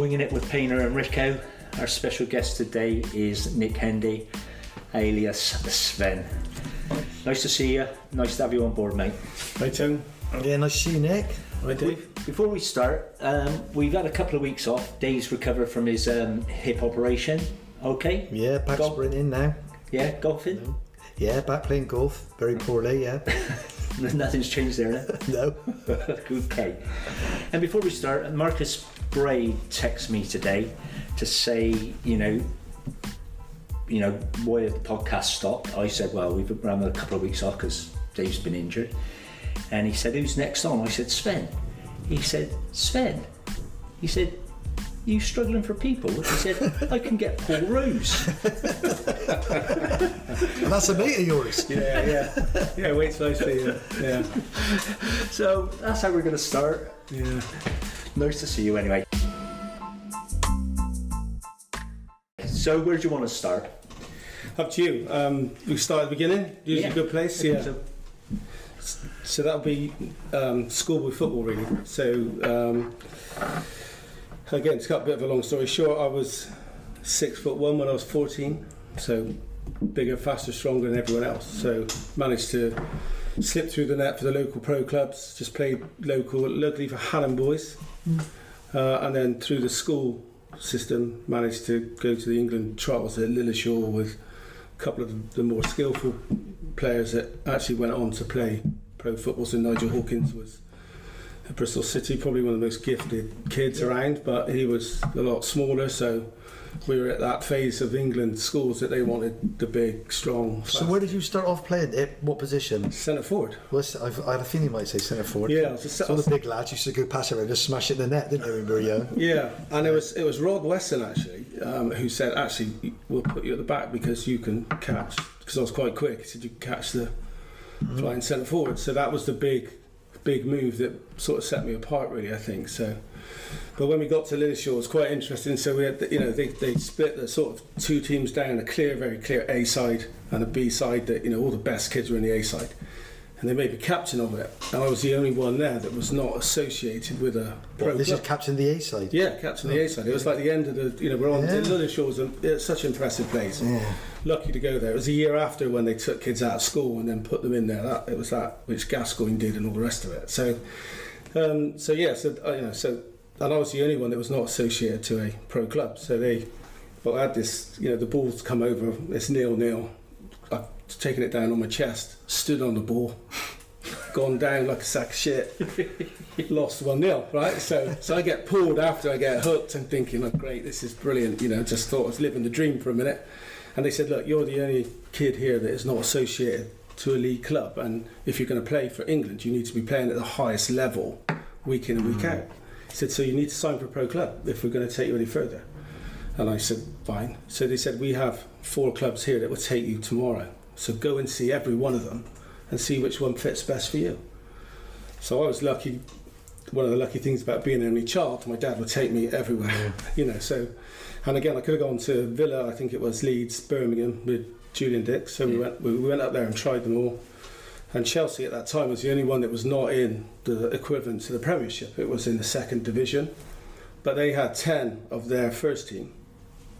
Winging It with Painter and Rico. Our special guest today is Nick Hendy, alias Sven. Nice to see you. Nice to have you on board, mate. Right, Tone. Yeah, nice to see you, Nick. Right, Dave. Before we start, um, we've had a couple of weeks off. Dave's recovered from his um, hip operation. Okay? Yeah, back Golf. sprinting now. Yeah, golfing? Yeah, back playing golf. Very poorly, yeah. Nothing's changed there, no? no. okay. And before we start, Marcus Bray texted me today to say, you know, you know, why have the podcast stopped? I said, well, we've been run a couple of weeks off because Dave's been injured. And he said, who's next on? I said, Sven. He said, Sven. He said, you struggling for people? He said, I can get Paul Rose. And that's a mate of yours. Yeah, yeah. Yeah, wait till I see you. Yeah. So that's how we're going to start. Yeah. Nice to see you anyway. So where do you want to start? Up to you. Um, we start at the beginning. Usually Yeah. a good place. Yeah. So, So that'll be um, schoolboy football, really. So um, again, it's got a bit of a long story short. I was six foot one when I was 14, so bigger, faster, stronger than everyone else. So managed to slip through the net for the local pro clubs. Just played local, locally for Hallam Boys, uh, and then through the school system, managed to go to the England trials at Lilleshall with a couple of the more skillful players that actually went on to play pro football. So Nigel Hawkins was at Bristol City, probably one of the most gifted kids around, but he was a lot smaller. So we were at that phase of England schools that they wanted the big, strong. So where did you start off playing? Eh, What position? centre forward? Well, I've, I had a feeling you might say centre forward. Yeah, was Some of the big lads used to go pass around just smash it in the net, didn't they, when we were young? Yeah, and it was it was Rod Weston actually um, who said actually we'll put you at the back because you can catch because I was quite quick. He said you can catch the flying centre forward. So that was the big big move that sort of set me apart really. I think so. But when we got to Lilleshall, it was quite interesting. So we had, the, you know, they, they split the sort of two teams down, a clear, very clear A side and a B side. That you know, all the best kids were in the A side, and they made me captain of it. And I was the only one there that was not associated with a pro What, this club. is captain the A side. Yeah, captain the A side. It was like the end of the, you know, we're on Yeah. Was a, it's such an impressive place. Yeah. Lucky to go there. It was a year after when they took kids out of school and then put them in there. That it was that which Gascoigne did and all the rest of it. So, um, so yeah, so uh, you know, so and I was the only one that was not associated to a pro club. So they, well, I had this, you know, the ball's come over. It's nil nil. I've taken it down on my chest, stood on the ball, gone down like a sack of shit lost 1 0, right? So so I get pulled after I get hooked and thinking, oh, great, this is brilliant. You know, just thought I was living the dream for a minute. And they said, look, you're the only kid here that is not associated to a league club. And if you're going to play for England, you need to be playing at the highest level week in and week hmm. out. He said, so you need to sign for a pro club if we're going to take you any further. And I said, fine. So they said, we have four clubs here that will take you tomorrow. So go and see every one of them and see which one fits best for you. So I was lucky. One of the lucky things about being an only child, my dad would take me everywhere, you know. So, and again, I could have gone to Villa, I think it was Leeds, Birmingham with Julian Dicks. So we went, we we went up there and tried them all. And Chelsea at that time was the only one that was not in the equivalent to the Premiership. It was in the second division, but they had ten of their first team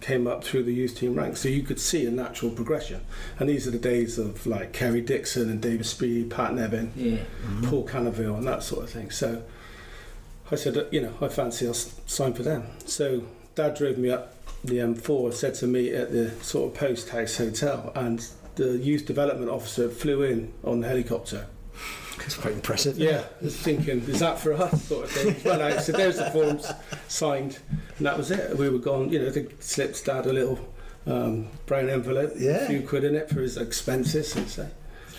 came up through the youth team ranks, so you could see a natural progression. And these are the days of like Kerry Dixon and David Speedie, Pat Nevin. yeah. Mm-hmm. Paul Canoville and that sort of thing. So I said, you know, I fancy I'll sign for them. So Dad drove me up the M4, said to me at the sort of post house hotel, and the youth development officer flew in on the helicopter. It's quite impressive. Yeah, I was thinking, is that for us? Sort of thing. Well, I said, there's the forms signed, and that was it. We were gone. You know, they slipped Dad a little um, brown envelope, Yeah. a few quid in it for his expenses, and so.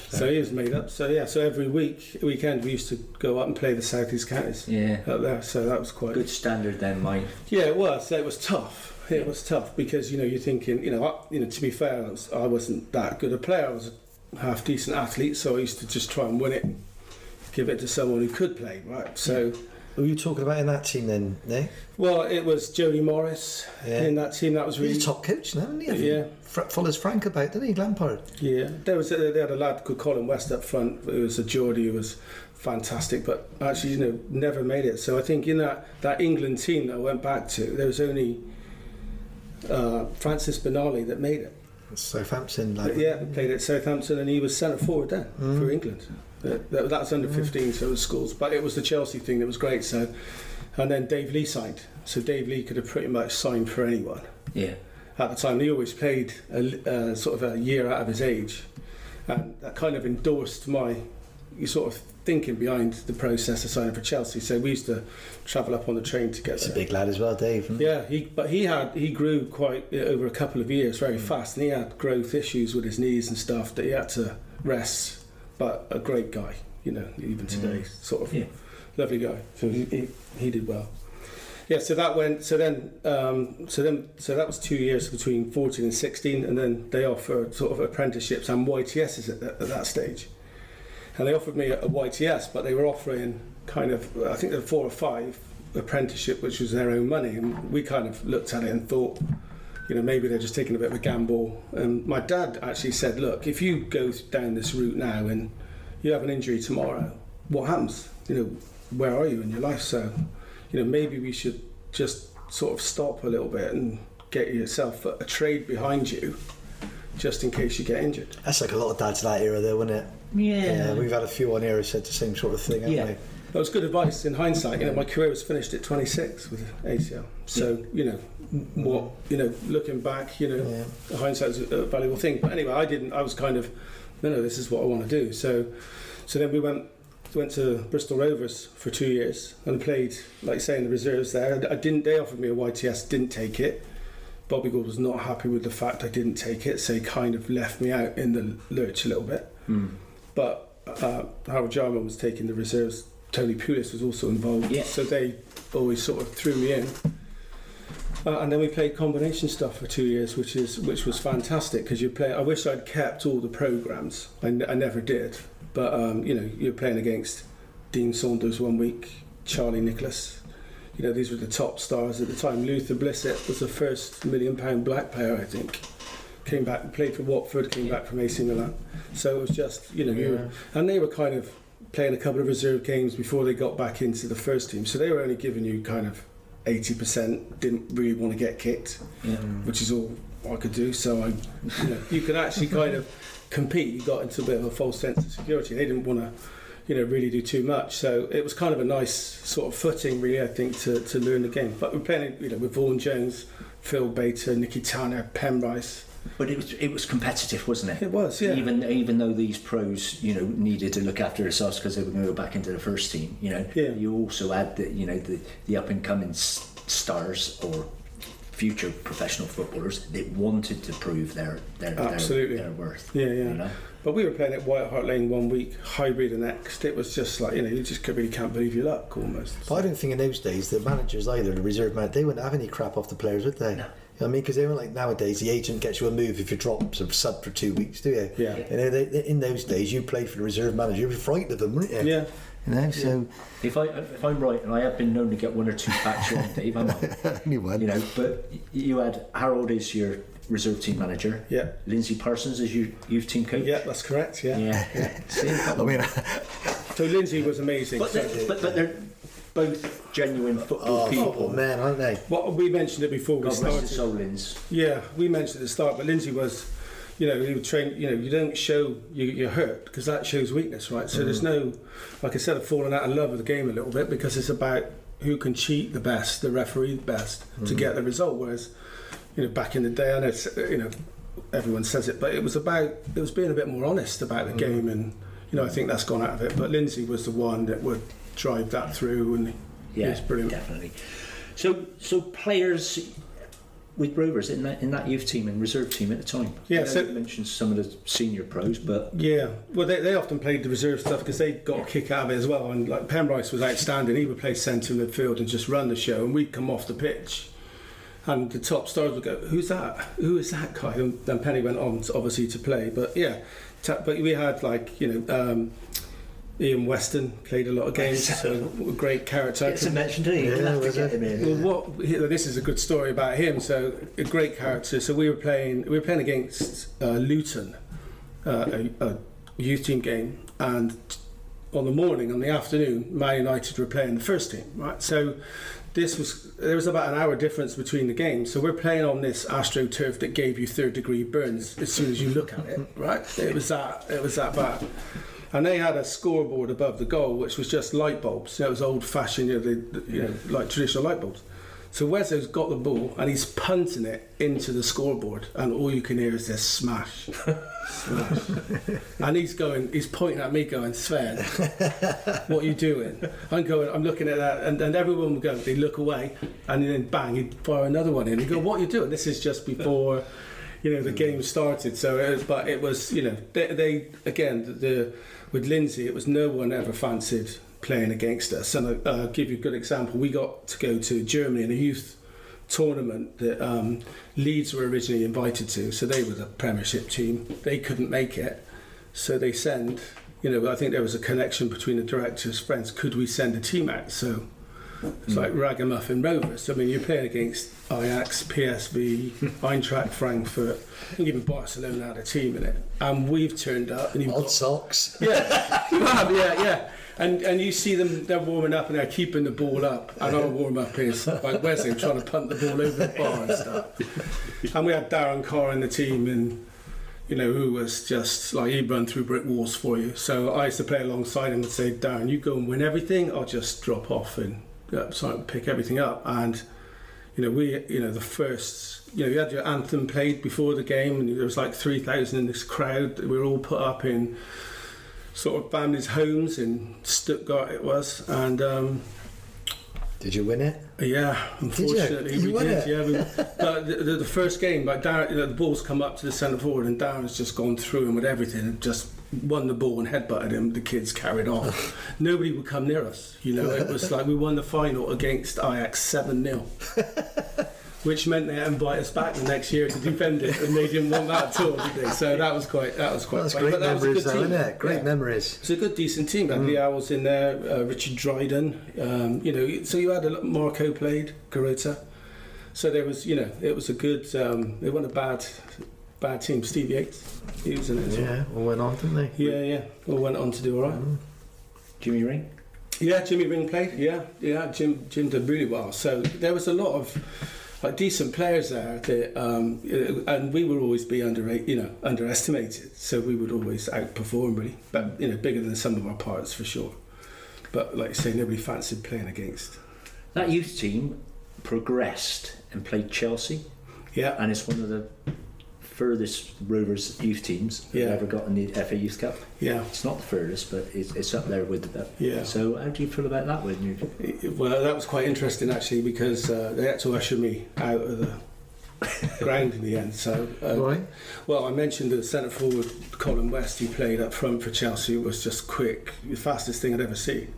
So he was made up. So yeah, so every week, weekend, we used to go up and play the southeast counties Yeah. up there. So that was quite. Good standard then, mate. Yeah, it was. It was tough. It was tough because you know you're thinking, you know, I, you know. To be fair, I, was, I wasn't that good a player. I was a half decent athlete, so I used to just try and win it, give it to someone who could play, right? So it Who were you talking about in that team then, Nick? Well, it was Jody Morris Yeah. in that team. That was really He's a top coach now, isn't he? Yeah. Fr- follows Frank about, didn't he, Lampard? Yeah, there was a, they had a lad called Colin West up front. It was a Geordie who was fantastic, but actually, you know, never made it. So I think in that that England team that I went back to, there was only uh, Francis Benali that made it. Southampton, like, yeah, played at Southampton, and he was centre forward then Mm. for England. That, that, that was under 15, so it was schools. But it was the Chelsea thing that was great. So, and then Dave Lee signed. So Dave Lee could have pretty much signed for anyone Yeah. at the time. He always played a, uh, sort of a year out of his age, and that kind of endorsed my sort of thinking behind the process of signing for Chelsea. So we used to travel up on the train to get He's a big lad as well, Dave. Yeah, he but he had he grew quite uh, over a couple of years very fast, and he had growth issues with his knees and stuff that he had to rest. But a great guy, you know, even today, sort of Yeah. lovely guy. So he, he, he did well. Yeah, so that went. So then, um, so then, so that was two years between fourteen and sixteen, and then they offered sort of apprenticeships and YTSs at, that- at that stage. And they offered me a, a YTS, but they were offering kind of, I think there were four or five apprenticeship, which was their own money, and we kind of looked at it and thought, you know, maybe they're just taking a bit of a gamble. And my dad actually said, look, if you go down this route now and you have an injury tomorrow, what happens? You know, where are you in your life? So, you know, maybe we should just sort of stop a little bit and get yourself a, a trade behind you, just in case you get injured. That's like a lot of dads of that era, though, wasn't it? Yeah. we've had a few on here who said the same sort of thing, haven't Yeah. we? That was good advice in hindsight. You know, my career was finished at 26 with ACL. So, you know, what, you know, looking back, you know, Yeah. hindsight is a valuable thing. But anyway, I didn't, I was kind of, no, no, this is what I want to do. So, so then we went, went to Bristol Rovers for two years and played, like you say, in the reserves there. I didn't, they offered me a YTS, didn't take it. Bobby Gould was not happy with the fact I didn't take it, so he kind of left me out in the lurch a little bit. Hmm. But uh, Harold Jarman was taking the reserves. Tony Pulis was also involved. Yeah. So they always sort of threw me in. Uh, and then we played combination stuff for two years, which is which was fantastic because you play. I wish I'd kept all the programs. I, n- I never did, but um, you know you're playing against Dean Saunders one week, Charlie Nicholas. You know these were the top stars at the time. Luther Blissett was the first million pound black player, I think. Came back, played for Watford, came back from AC Milan. So it was just you know, you were, and they were kind of playing a couple of reserve games before they got back into the first team. So they were only giving you kind of 80%, didn't really want to get kicked, Yeah. which is all I could do. So I, you know, you could actually kind of compete. You got into a bit of a false sense of security. They didn't want to, you know, really do too much. So it was kind of a nice sort of footing, really, I think, to, to learn the game. But we're playing, you know, with Vaughan Jones, Phil Bater, Nicky Tanner, Penrice. But it was it was competitive, wasn't it? It was, yeah. Even even though these pros, you know, needed to look after themselves because they were going to go back into the first team, you know, Yeah. you also had the you know the the up and coming stars or future professional footballers that wanted to prove their their Absolutely. their, their worth. Yeah, yeah. You know? But we were playing at White Hart Lane one week, Highbury the next. It was just like, you know, you just really can't believe your luck almost. But I don't think in those days the managers either, the reserve man, they wouldn't have any crap off the players, would they? No. You know what I mean, because they weren't like nowadays. The agent gets you a move if you drop some sub for two weeks, do you? Yeah. You know, they, they- in those days, you played for the reserve manager. You were frightened of them, weren't you? Yeah. You know, so If I if I'm right, and I have been known to get one or two facts wrong, Dave, am I? anyone. You know, but you had Harold as your reserve team manager, Yeah. Lindsay Parsons as your youth team coach. Yeah, that's correct, yeah. Yeah. See, I mean, So Lindsay was amazing. But So- they're, but, but they're both genuine football oh, people. football men, aren't they? Well, we mentioned it before we God rest started. his soul, Linz. Yeah, we mentioned at the start, but Lindsay was, you know, he would train. You know, you don't show you, you're hurt because that shows weakness, right? So there's mm. no, like I said, I've fallen out of love with the game a little bit because it's about who can cheat the best, the referee the best to mm. get the result. Whereas, you know, back in the day, I know, it's, you know, everyone says it, but it was about it was being a bit more honest about the mm. game, and you know, I think that's gone out of it. But Lindsay was the one that would drive that through, and Yeah, was brilliant. definitely. So, so players with Rovers in that in that youth team and reserve team at the time. Yeah, so- mentioned some of the senior pros, but Yeah, well, they, they often played the reserve stuff because they got a kick out of it as well. And like Pembroke was outstanding. He would play centre midfield and just run the show, and we'd come off the pitch, and the top stars would go, "Who's that? Who is that guy?" And then Penny went on, to, obviously, to play. But yeah, but we had like you know. Um, Ian Weston played a lot of games, so a great character. It's a mention to you. Yeah, have to was get it? him in. Well, what this is a good story about him. So a great character. So we were playing. We were playing against uh, Luton, uh, a, a youth team game, and on the morning, on the afternoon, Man United were playing the first team. Right. So this was there was about an hour difference between the games. So we're playing on this astroturf that gave you third degree burns as soon as you look at it. Right. It was that. It was that bad. And they had a scoreboard above the goal, which was just light bulbs. So it was old fashioned, you know, the, you know, like traditional light bulbs. So Wesley's got the ball and he's punting it into the scoreboard, and all you can hear is this smash, smash. and he's going, he's pointing at me, going, Sven, what are you doing? I'm going, I'm looking at that, and, and everyone would go, they look away, and then bang, he'd fire another one in. He'd go, what are you doing? This is just before, you know, the game started. So, it was, but it was, you know, they, they again, the with Lindsay, it was no one ever fancied playing against us. And I'll give you a good example. We got to go to Germany in a youth tournament that um, Leeds were originally invited to. So they were the Premiership team. They couldn't make it. So they send, you know, I think there was a connection between the directors' friends. Could we send a team out? So it's like Ragamuffin Rovers. I mean, you're playing against Ajax, PSV, Eintracht Frankfurt, think even Barcelona had a team in it. And we've turned up and you've Odd got socks. yeah, you have, yeah, yeah. And and you see them, they're warming up and they're keeping the ball up. And our warm up is like Wesley trying to punt the ball over the bar and stuff. And we had Darren Carr in the team, and you know who was just like he'd run through brick walls for you. So I used to play alongside him and say, Darren, you go and win everything. I'll just drop off and uh, sort of pick everything up. And you know we, you know the first. You know, you had your anthem played before the game, and there was like 3,000 in this crowd. We were all put up in sort of families' homes in Stuttgart it was, and um, Did you win it? yeah, unfortunately You we did. it? Yeah, we, but the, the, the first game, like Darren, you know, the ball's come up to the centre forward, and Darren's just gone through him with everything, and just won the ball and headbutted him. The kids carried on. Nobody would come near us. You know, it was like we won the final against Ajax seven 0 Which meant they had to invite us back the next year to defend it, and they didn't want that at all, did they? So that was quite that was quite. That's funny. great But that was a memories, good though, isn't it? Great Yeah. memories. It's a good, decent team. Had Lee Owls in there, uh, Richard Dryden. Um, you know, so you had a Marco played, Garota. So there was, you know, it was a good. Um, it wasn't a bad, bad team. Steve Yates, he was in it as well. Yeah, all went on, didn't they? Yeah, yeah. All went on to do all right. Jimmy Ring. Yeah, Jimmy Ring played. Yeah, yeah. Jim Jim did really well. So there was a lot of like decent players there that, um, and we would always be under, you know, underestimated. So we would always outperform really, but you know, bigger than some of our parts for sure. But like I say, nobody fancied playing against. That youth team progressed and played Chelsea, Yeah, and it's one of the furthest Rovers youth teams that Yeah. ever got in the FA Youth Cup. yeah. It's not the furthest, but it's, it's up there with that. Yeah. So how do you feel about that when you? Well, that was quite interesting actually because uh, they had to usher me out of the ground in the end. So, uh, Right. well, I mentioned the centre forward Colin West. He played up front for Chelsea. Was just quick, the fastest thing I'd ever seen.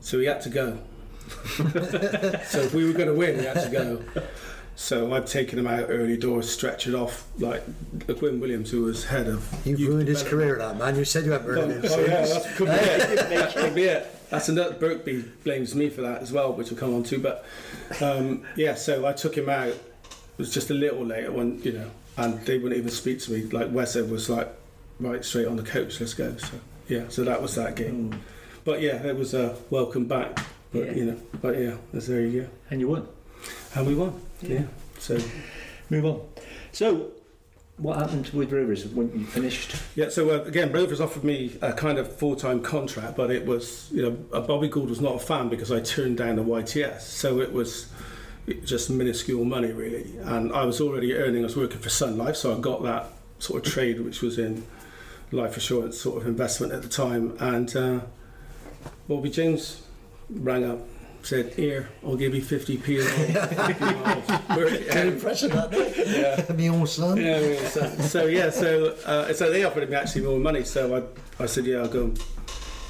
So he had to go. so if we were going to win, he had to go. So I've taken him out early doors, stretched it off like Gwyn Williams, who was head of. You've youth ruined his development. career, that man. You said you hadn't Oh, heard him. oh, yeah, that could be it. Could be it. That's another. Birkby blames me for that as well, which we'll come on to. But um, yeah, so I took him out. It was just a little later when you know, and they wouldn't even speak to me. Like Wes was like, right straight on the coach, let's go. So yeah, so that was that game. But yeah, it was a welcome back. But Yeah. you know, but yeah, that's there you go, And you won. and we won. Yeah. So Move on. So, what happened with Rovers when you finished? Yeah, so uh, again, Rovers offered me a kind of full-time contract, but it was, you know, uh, Bobby Gould was not a fan because I turned down the YTS, so it was just minuscule money really, and I was already earning. I was working for Sun Life, so I got that sort of trade, which was in life assurance sort of investment at the time, and uh, Bobby James rang up. Said, here, I'll give you fifty p." Good month. impression, that, mate. yeah. Me old son. Yeah, well, so, so yeah, so uh, so they offered me actually more money. So I, I said, yeah, I'll go and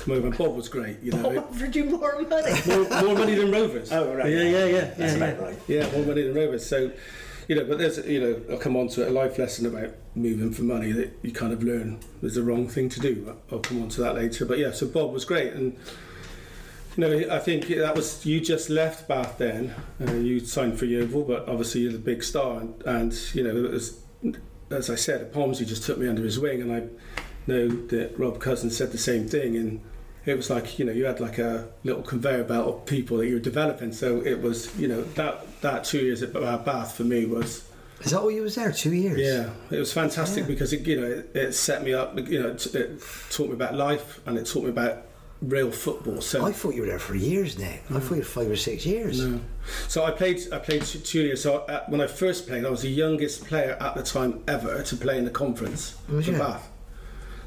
come over. And Bob was great, you know, offered you more money. more, more money than Rovers. Oh, right. Yeah, yeah, yeah, That's yeah, about yeah. right. Yeah, more money than Rovers. So you know, but there's, you know, I'll come on to it, a life lesson about moving for money that you kind of learn was the wrong thing to do. I'll come on to that later. But yeah, so Bob was great. And, know, I think that was, you just left Bath then. Uh, you signed for Yeovil, but obviously you're the big star. And, and you know, it was, as I said, Palmsy just took me under his wing. And I know that Rob Cousins said the same thing. And it was like, you know, you had like a little conveyor belt of people that you were developing. So it was, you know, that, that two years at Bath for me was, Is that why you was there? Two years? yeah, it was fantastic Yeah. because it, you know it, it set me up. You know, it, it taught me about life and it taught me about real football. So I thought you were there for years now. I thought you were five or six years. no. So I played. I played years. So when I first played, I was the youngest player at the time ever to play in the conference Was for you? Bath.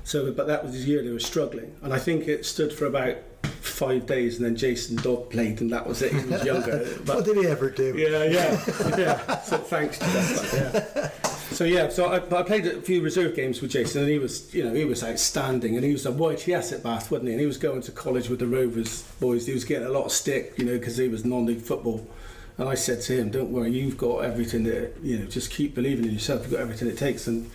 So, but that was the year they were struggling, and I think it stood for about five days, and then Jason Dodd played, and that was it. He was younger, but What did he ever do? yeah, yeah, yeah. So thanks to that. Yeah. So yeah, so I, I played a few reserve games with Jason, and he was, you know, he was outstanding, and he was a YTS at Bath, wasn't he? And he was going to college with the Rovers boys. He was getting a lot of stick, you know, because he was non-league football. And I said to him, "Don't worry, you've got everything that you know. Just keep believing in yourself. You've got everything it takes." And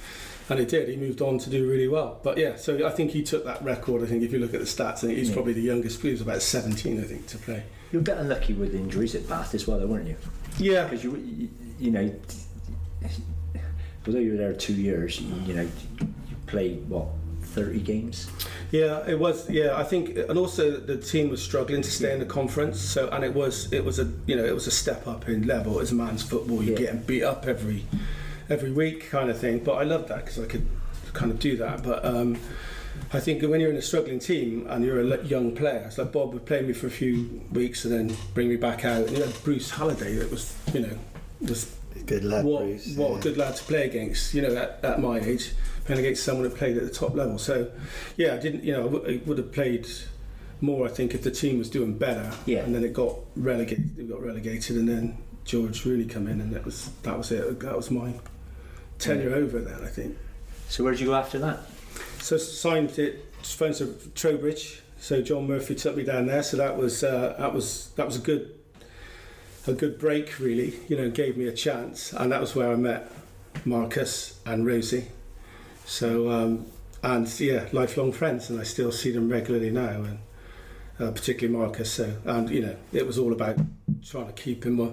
and he did. He moved on to do really well. But yeah, so I think he took that record. I think if you look at the stats, I think he's Yeah. probably the youngest. He was about 17, I think, to play. You were a bit unlucky with injuries at Bath as well, though, weren't you? Yeah, Because you, you, you know, although you were there two years, you, you know, you played what thirty games. Yeah, it was. Yeah, I think, and also the team was struggling to stay in the conference. So, and it was, it was a, you know, it was a step up in level as man's football. You're Yeah. getting beat up every, every week, kind of thing. But I loved that because I could kind of do that. But um, I think when you're in a struggling team and you're a young player, it's like Bob would play me for a few weeks and then bring me back out. And you had Bruce Halliday that was, you know, was Good lad, what, Bruce. what yeah. a good lad to play against, you know, at, at my age, playing against someone who played at the top level. So, yeah, I didn't, you know, I would- would have played more, I think, if the team was doing better. Yeah. And then it got relegated, it got relegated, and then George Rooney come in, and that was that was it. That was my tenure over then, I think. So where did you go after that? So signed it, friends of Trowbridge. So John Murphy took me down there. So that was uh, that was that was a good a good break, really. You know, gave me a chance, and that was where I met Marcus and Rosie. So um, and yeah, lifelong friends, and I still see them regularly now, and uh, particularly Marcus. So and you know, it was all about trying to keep him. Uh,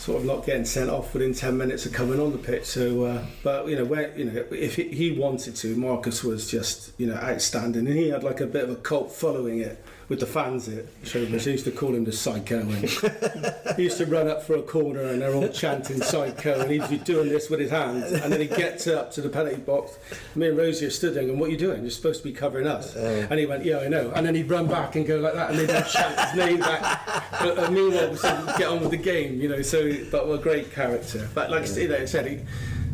Sort of not getting sent off within ten minutes of coming on the pitch. So, uh, but you know, where you know, if he wanted to, Marcus was just you know outstanding, and he had like a bit of a cult following it with the fans at. They used to call him the psycho, and he used to run up for a corner, and they're all chanting psycho, and he'd be doing this with his hands, and then he gets up to the penalty box. Me and Rosie are stood there, and what are you doing? You're supposed to be covering us. And he went, yeah, I know. And then he'd run back and go like that, and they'd all chant his name back. But uh, meanwhile, we get on with the game, you know. So, but what a great character. But like you know, I said, he,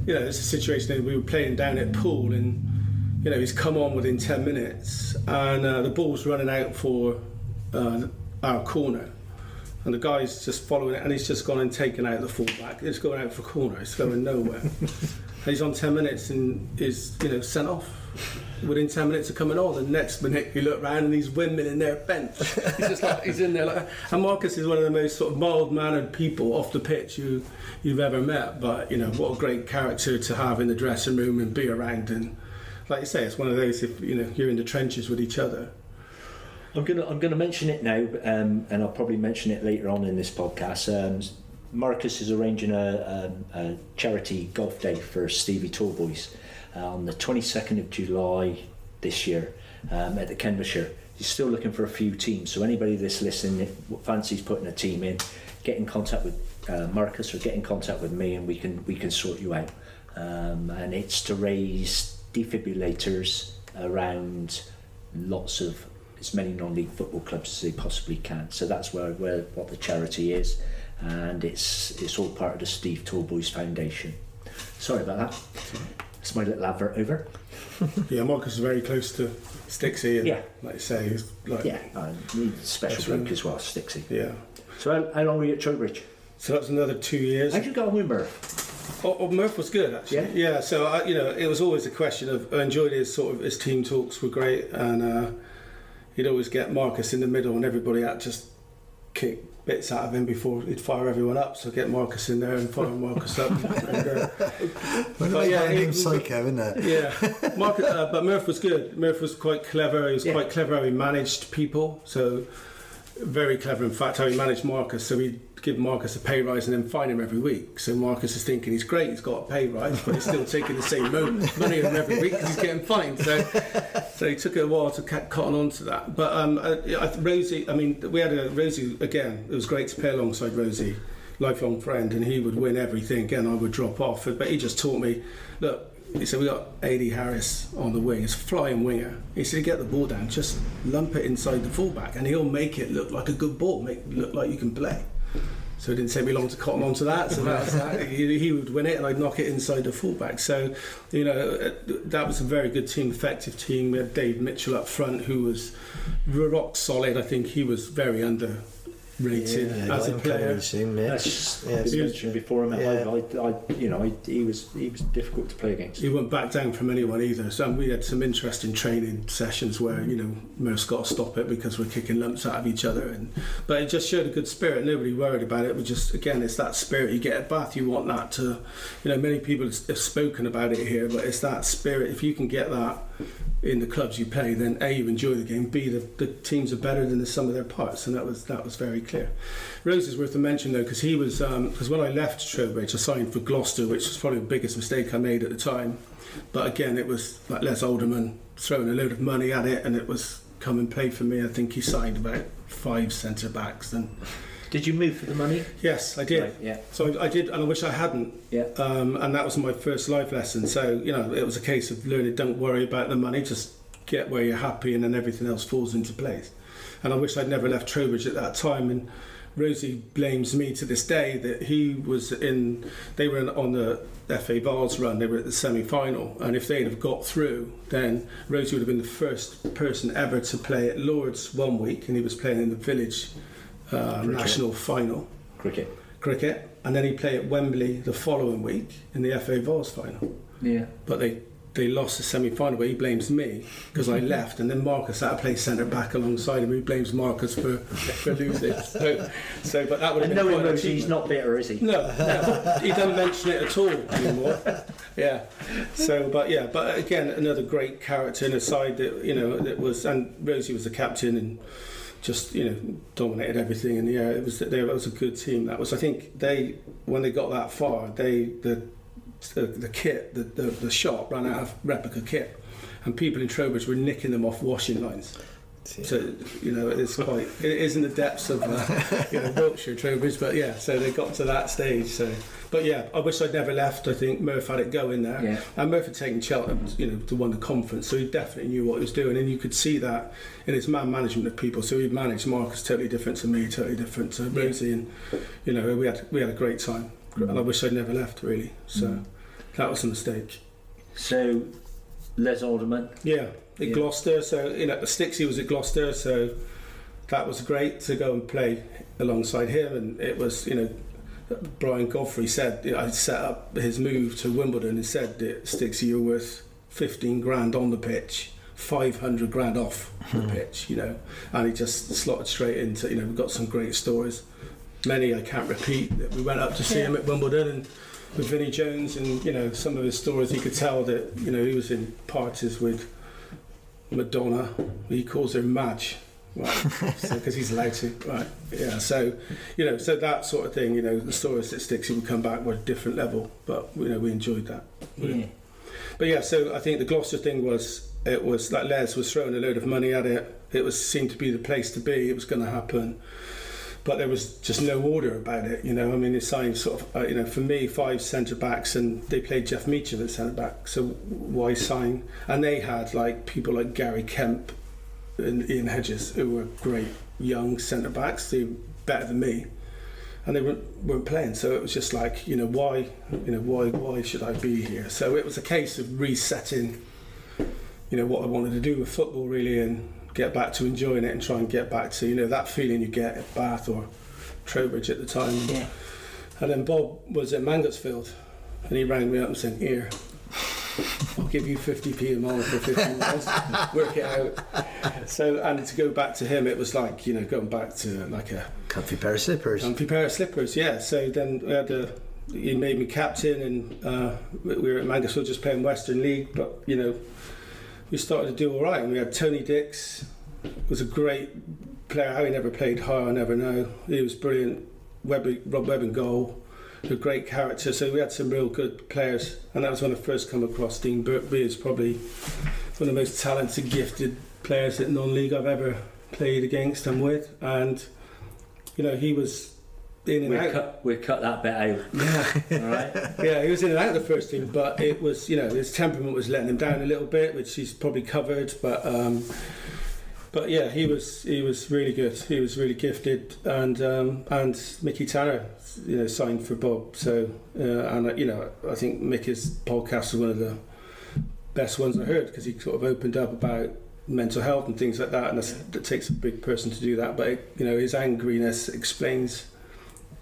you know, it's a situation that we were playing down at Poole, and you know, he's come on within 10 minutes, and uh, the ball's running out for uh, our corner. And the guy's just following it, and he's just gone and taken out the fullback. It's going out for corner. It's going nowhere. and he's on 10 minutes and is, you know, sent off. Within 10 minutes of coming on, the next minute you look round and he's windmilling their bench. He's just like, he's in there like. And Marcus is one of the most sort of mild-mannered people off the pitch you, you've ever met. But, you know, what a great character to have in the dressing room and be around. And like you say, it's one of those, if, you know, you're in the trenches with each other. I'm gonna I'm gonna mention it now, um, and I'll probably mention it later on in this podcast. Um, Marcus is arranging a, a, a charity golf day for Stevie Talboys uh, on the 22nd of July this year um, at the Kendleshire. He's still looking for a few teams, so anybody that's listening fancies putting a team in, get in contact with uh, Marcus or get in contact with me, and we can we can sort you out. Um, and it's to raise defibrillators around lots of as many non-league football clubs as they possibly can. So that's where, where what the charity is, and it's it's all part of the Steve Talboys Foundation. Sorry about that. It's my little advert over. Yeah, Marcus is very close to Stixie. And, Yeah. Like you say, he's like, Yeah, I need a special That's bloke as well, Stixie. yeah. So how, how long were you at Trowbridge? So that was another two years. How'd you go on with Murph? Oh, oh, Murph was good actually. Yeah? Yeah. so I, you know, it was always a question of I enjoyed his sort of his team talks were great, and uh, he'd always get Marcus in the middle, and everybody had just kick bits out of him before he'd fire everyone up. So get Marcus in there and fire Marcus up. and, uh, But yeah, got it him was- psycho, isn't it? yeah, Marcus, uh, but Murph was good. Murph was quite clever. He was Yeah. quite clever how he managed people. So very clever, in fact, how he managed Marcus. So he'd give Marcus a pay rise and then fine him every week. So Marcus is thinking he's great, he's got a pay rise, but he's still taking the same mo- money every week because he's getting fined. So, so he took a while to cotton on to that. But um, uh, yeah, I Rosie, I mean, we had a Rosie again. It was great to play alongside Rosie, lifelong friend, and he would win everything. Again, I would drop off, but he just taught me, look. He said, we got AD Harris on the wing. It's a flying winger. He said, get the ball down, just lump it inside the fullback, and he'll make it look like a good ball, make it look like you can play. So it didn't take me long to cotton onto that. So that that. He, he would win it, and I'd knock it inside the fullback. So, you know, uh, that was a very good team, effective team. We had Dave Mitchell up front, who was rock solid. I think he was very underrated Yeah, as got a him player. coming soon, yeah. That's Yeah, as mentioned before. I met Yeah. I, I, you know, I, he was he was difficult to play against. He wouldn't back down from anyone either. So we had some interesting training sessions where you know Merce got to stop it because we're kicking lumps out of each other, and but it just showed a good spirit. Nobody worried about it. We just again, it's that spirit you get at Bath. You want that to, you know, many people have spoken about it here, but it's that spirit. If you can get that in the clubs you play, then a you enjoy the game. B the, the teams are better than the sum of their parts, and that was that was very clear. Rose is worth a mention though because he was because when I left Trowbridge, I signed for Gloucester, which was probably the biggest mistake I made at the time. But again, it was like Les Alderman throwing a load of money at it, and it was come and play for me. I think he signed about five centre backs, and Did you move for the money? yes, I did. Right, yeah. So I, I did, and I wish I hadn't. Yeah. Um, and that was my first life lesson. So you know, it was a case of learning. Don't worry about the money. Just get where you're happy, and then everything else falls into place. And I wish I'd never left Trowbridge at that time. And Rosie blames me to this day that he was in. They were in, on the FA Vase run. They were at the semi-final, and if they'd have got through, then Rosie would have been the first person ever to play at Lords one week, and he was playing in the Village uh, national final Cricket. cricket, and then he played at Wembley the following week in the FA Vase final. Yeah. But they they lost the semi final where he blames me because I left, and then Marcus had to play centre back alongside him. He blames Marcus for, for losing. So, so, but that would have And been quite an he's not bitter, is he? No, no, he doesn't mention it at all anymore. Yeah. So, but yeah, but again, another great character in a side that you know that was, and Rosie was the captain and just you know dominated everything and yeah. It was they it was a good team. That was, I think, they when they got that far, they the the, the kit, the, the the shop ran out of replica kit, and people in Trowbridge were nicking them off washing lines. So you know it's quite it is in the depths of uh, you know Wiltshire Trowbridge, but yeah. So they got to that stage. So, but yeah, I wish I'd never left. I think Murph had it going there, Yeah. and Murph had taken Cheltenham, you know, to win the conference, so he definitely knew what he was doing, and you could see that in his man management of people. So he managed Marcus totally different to me, totally different to Yeah. Rosie, and you know we had we had a great time, and I wish I'd never left really. So Mm. That was a mistake. So, Les Alderman. Yeah, at Yeah. Gloucester. So you know, Stixie was at Gloucester, so that was great to go and play alongside him. And it was, you know, Brian Godfrey said you know, I set up his move to Wimbledon He said that Stixie, you're worth 15 grand on the pitch. 500 grand off the hmm. pitch, you know, and he just slotted straight into, you know, we've got some great stories. Many I can't repeat. We went up to see him at Wimbledon and with Vinnie Jones, and you know some of his stories. He could tell that you know he was in parties with Madonna. He calls her Madge, right? Because he's allowed to, right? Yeah. So you know, so that sort of thing. You know, the stories that Stixie would come back were a different level, but you know we enjoyed that. Yeah. But yeah, so I think the Gloucester thing was it was like Les was throwing a load of money at it. It was seemed to be the place to be. It was going to happen, but there was just no order about it. You know, I mean, they signed sort of uh, you know for me five centre backs, and they played Jeff Meacham at centre back. So why sign? And they had like people like Gary Kemp and Ian Hedges who were great young centre backs. They were better than me. And they weren't, weren't playing, so it was just like, you know, why, you know, why, why should I be here? So it was a case of resetting, you know, what I wanted to do with football really, and get back to enjoying it, and try and get back to, you know, that feeling you get at Bath or Trowbridge at the time. Yeah. And then Bob was at Mangotsfield, and he rang me up and said, "Here, I'll give you 50p a mile for 15 miles. Work it out. So, and to go back to him, it was like, you know, going back to like a Comfy pair of slippers. comfy pair of slippers, yeah. So then we had a, he made me captain, and uh, we we were at Mangotsfield just playing Western League, but you know, we started to do all right. And we had Tony Dix, was a great player. How he never played high, I never know. He was brilliant. Webb, Rob Webb in goal, a great character. So we had some real good players, and that was when I first come across Dean Birkby. Is probably one of the most talented, gifted players at non-league I've ever played against and with, and you know he was in and We out. cut, we cut that bit out. Yeah, All right. yeah, he was in and out of the first team, but it was, you know, his temperament was letting him down a little bit, which he's probably covered. But, um, but yeah, he was he was really good. He was really gifted, and um, and Mickey Tanner, you know, signed for Bob. So, uh, and you know, I think Mickey's podcast was one of the best ones I heard because he sort of opened up about mental health and things like that, and that's, it takes a big person to do that. But it, you know, his angriness explains,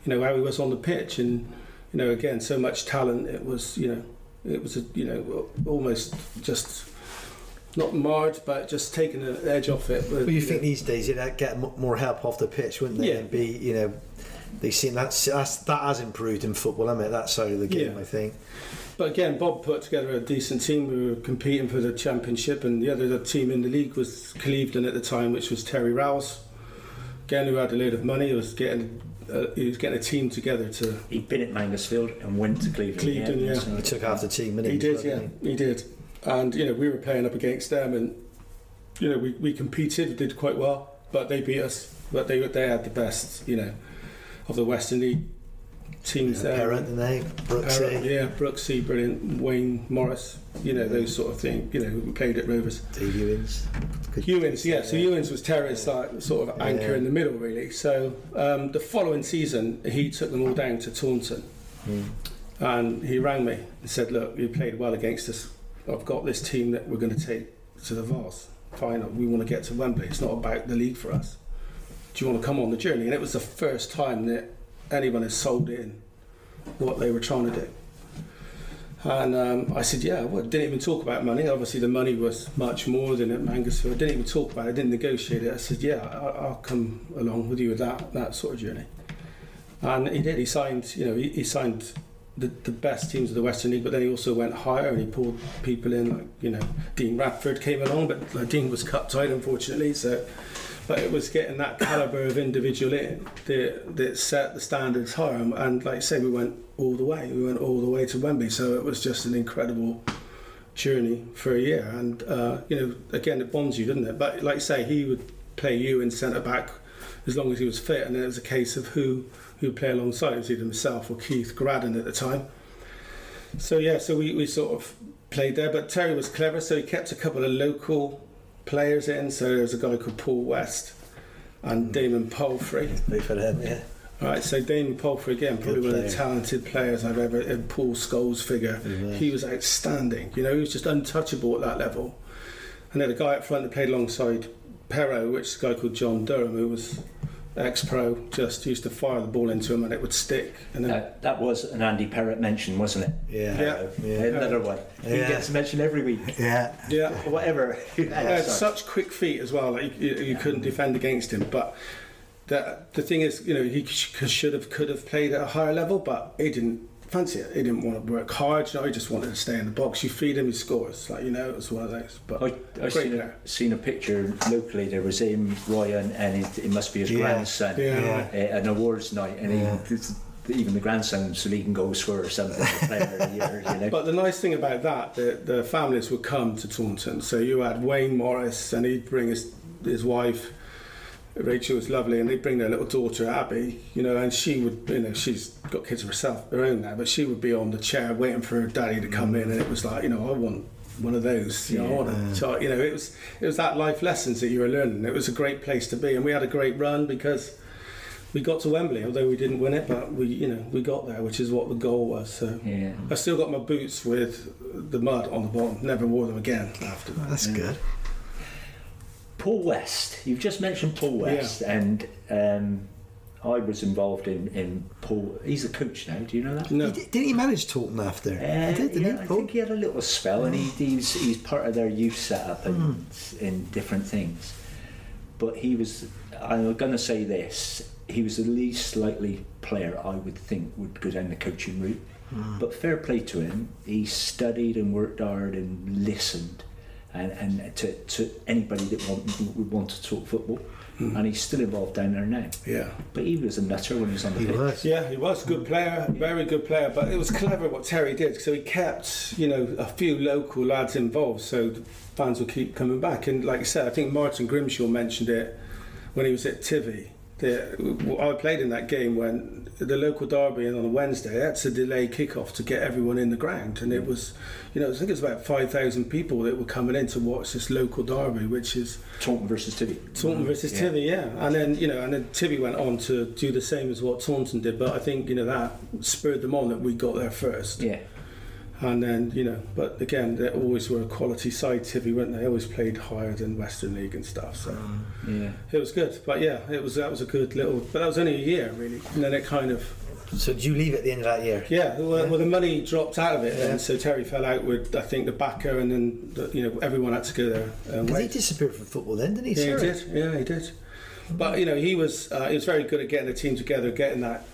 you know, how he was on the pitch, and you know, again, so much talent. It was, you know, it was a, you know, almost just not marred, but just taking an edge off it. Well, you think these days you'd get more help off the pitch, wouldn't they? Yeah. And be, you know, they seem that's, that's that has improved in football, hasn't it? That side of the game, Yeah. I think. But again, Bob put together a decent team. We were competing for the championship, and the other team in the league was Clevedon at the time, which was Terry Rouse. Again, who had a load of money, was getting uh, he was getting a team together to. He'd been at Mangotsfield and went to Clevedon. Clevedon, yeah. So- He took half the team, didn't he? He did, as yeah, well, he did. And you know, we were playing up against them, and you know, we, we competed, did quite well, but they beat us. But they they had the best, you know, of the Western League teams didn't there. Parent, didn't they? Brooksy. Yeah, Brooksy, brilliant. Wayne Morris, you know those sort of things. You know, who played at Rovers. Ewins. Ewins, yeah. So Ewins was Terry's like sort of anchor Yeah. in the middle, really. So um, the following season, he took them all down to Taunton, Hmm. and he rang me and said, "Look, you played well against us. I've got this team that we're going to take to the Vase final. We want to get to Wembley. It's not about the league for us. Do you want to come on the journey?" And it was the first time that anyone has sold in what they were trying to do. And um, I said, yeah, I. Didn't even talk about money. Obviously, the money was much more than at Mangotsfield. I didn't even talk about it. I didn't negotiate it. I said, yeah, I- I'll come along with you with that that sort of journey. And he did. He signed, you know, he, he signed the, the best teams of the Western League, but then he also went higher and he pulled people in, like, you know, Dean Radford came along, but like, Dean was cut tight, unfortunately. So, but it was getting that calibre of individual in that, that set the standards higher. And, like I say, we went all the way. We went all the way to Wembley. So it was just an incredible journey for a year. And, uh, you know, again, it bonds you, doesn't it? But like I say, he would play you in centre back as long as he was fit. And then it was a case of who who play alongside. It was either himself or Keith Graddon at the time. So yeah, so we, we sort of played there. But Terry was clever, so he kept a couple of local players in. So there was a guy called Paul West and Damon Palfrey. Play for them, yeah. All right, so Damon Palfrey again, probably one of the talented players I've ever. And Paul Scholes figure, Yeah. he was outstanding. You know, he was just untouchable at that level. And then a guy up front that played alongside Perro, which is a guy called John Durham, who was ex-pro, just used to fire the ball into him and it would stick. And then That, that was an Andy Perrott mention, wasn't it? Yeah. Yeah. Yeah. Another one. He gets mentioned every week. Yeah. yeah, Or whatever. He had such quick feet as well. Like you, you couldn't defend against him. But the the thing is, you know, he should have could have played at a higher level, but he didn't fancy it. He didn't want to work hard. You know, he just wanted to stay in the box. You feed him, he scores. Like you know, it was one of those. But I, I great seen a, seen a picture locally. There was him, Ryan, and it, it must be his Yeah. grandson Yeah. uh, an awards night, and Yeah. he, this- even the grandson's leading goal scorer or something, for player of the year. You know. But the nice thing about that, the, the families would come to Taunton. So you had Wayne Morris, and he'd bring his his wife. Rachel was lovely, and they'd bring their little daughter Abby, you know, and she would, you know, she's got kids of herself, her own now, but she would be on the chair waiting for her daddy to come in, and it was like, you know, I want one of those, you know, I want a child, you know, it was it was that life lessons that you were learning. It was a great place to be, and we had a great run because we got to Wembley, although we didn't win it, but we, you know, we got there, which is what the goal was. So. yeah. I still got my boots with the mud on the bottom. Never wore them again after that. That's good. Paul West. You've just mentioned Paul West, and um, I was involved in, in Paul. He's a coach now. Do you know that? No. He did, didn't he manage Taunton after? Uh, he did, didn't yeah, he? I think he had a little spell, and he, he's he's part of their youth setup and Hmm. in different things. But he was. I'm going to say this. He was the least likely player I would think would go down the coaching route. Hmm. But fair play to him. He studied and worked hard and listened, and, and to, to anybody that want, would want to talk football. Hmm. And he's still involved down there now. Yeah. But he was a nutter when he was on the He pitch. was. Yeah, he was a good player, very good player. But it was clever what Terry did. So he kept, you know, a few local lads involved, so the fans will keep coming back. And like I said, I think Martin Grimshaw mentioned it when he was at Tivy. The, I played in that game when the local derby and on a Wednesday that's a delay kickoff to get everyone in the ground, and it mm. was, you know, I think it was about five thousand people that were coming in to watch this local derby, which is Taunton versus Tivy. Taunton mm-hmm. versus Yeah. Tivy, yeah. And then, you know, and then Tivy went on to do the same as what Taunton did, but I think, you know, that spurred them on that we got there first. Yeah. And then, you know, but again, they always were a quality side, Tivy, weren't they? They always played higher than Western League and stuff, so Yeah. it was good. But yeah, it was that was a good little, but that was only a year, really. And then it kind of, So did you leave at the end of that year? yeah, well, well the money dropped out of it, Yeah. and so Terry fell out with, I think, the backer, and then, the, you know, everyone had to go there. And Because he disappeared from football then, didn't he? Yeah, he did. Yeah, he did. But you know, he was uh, he was very good at getting the team together, getting that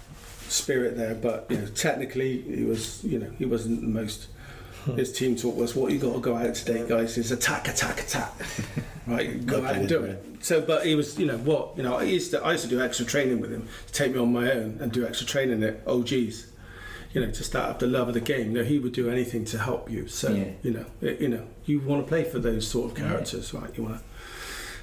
spirit there. But you know, technically, he was you know he wasn't the most. His team talk was, "What you got to go out today, guys? Is attack, attack, attack." right, go out and do it. So, but he was, you know, what you know. I used to I used to do extra training with him to take me on my own and do extra training at OGs. You know, to start up the love of the game. You know, he would do anything to help you. So, Yeah. you know, it, you know, you want to play for those sort of characters, right? You want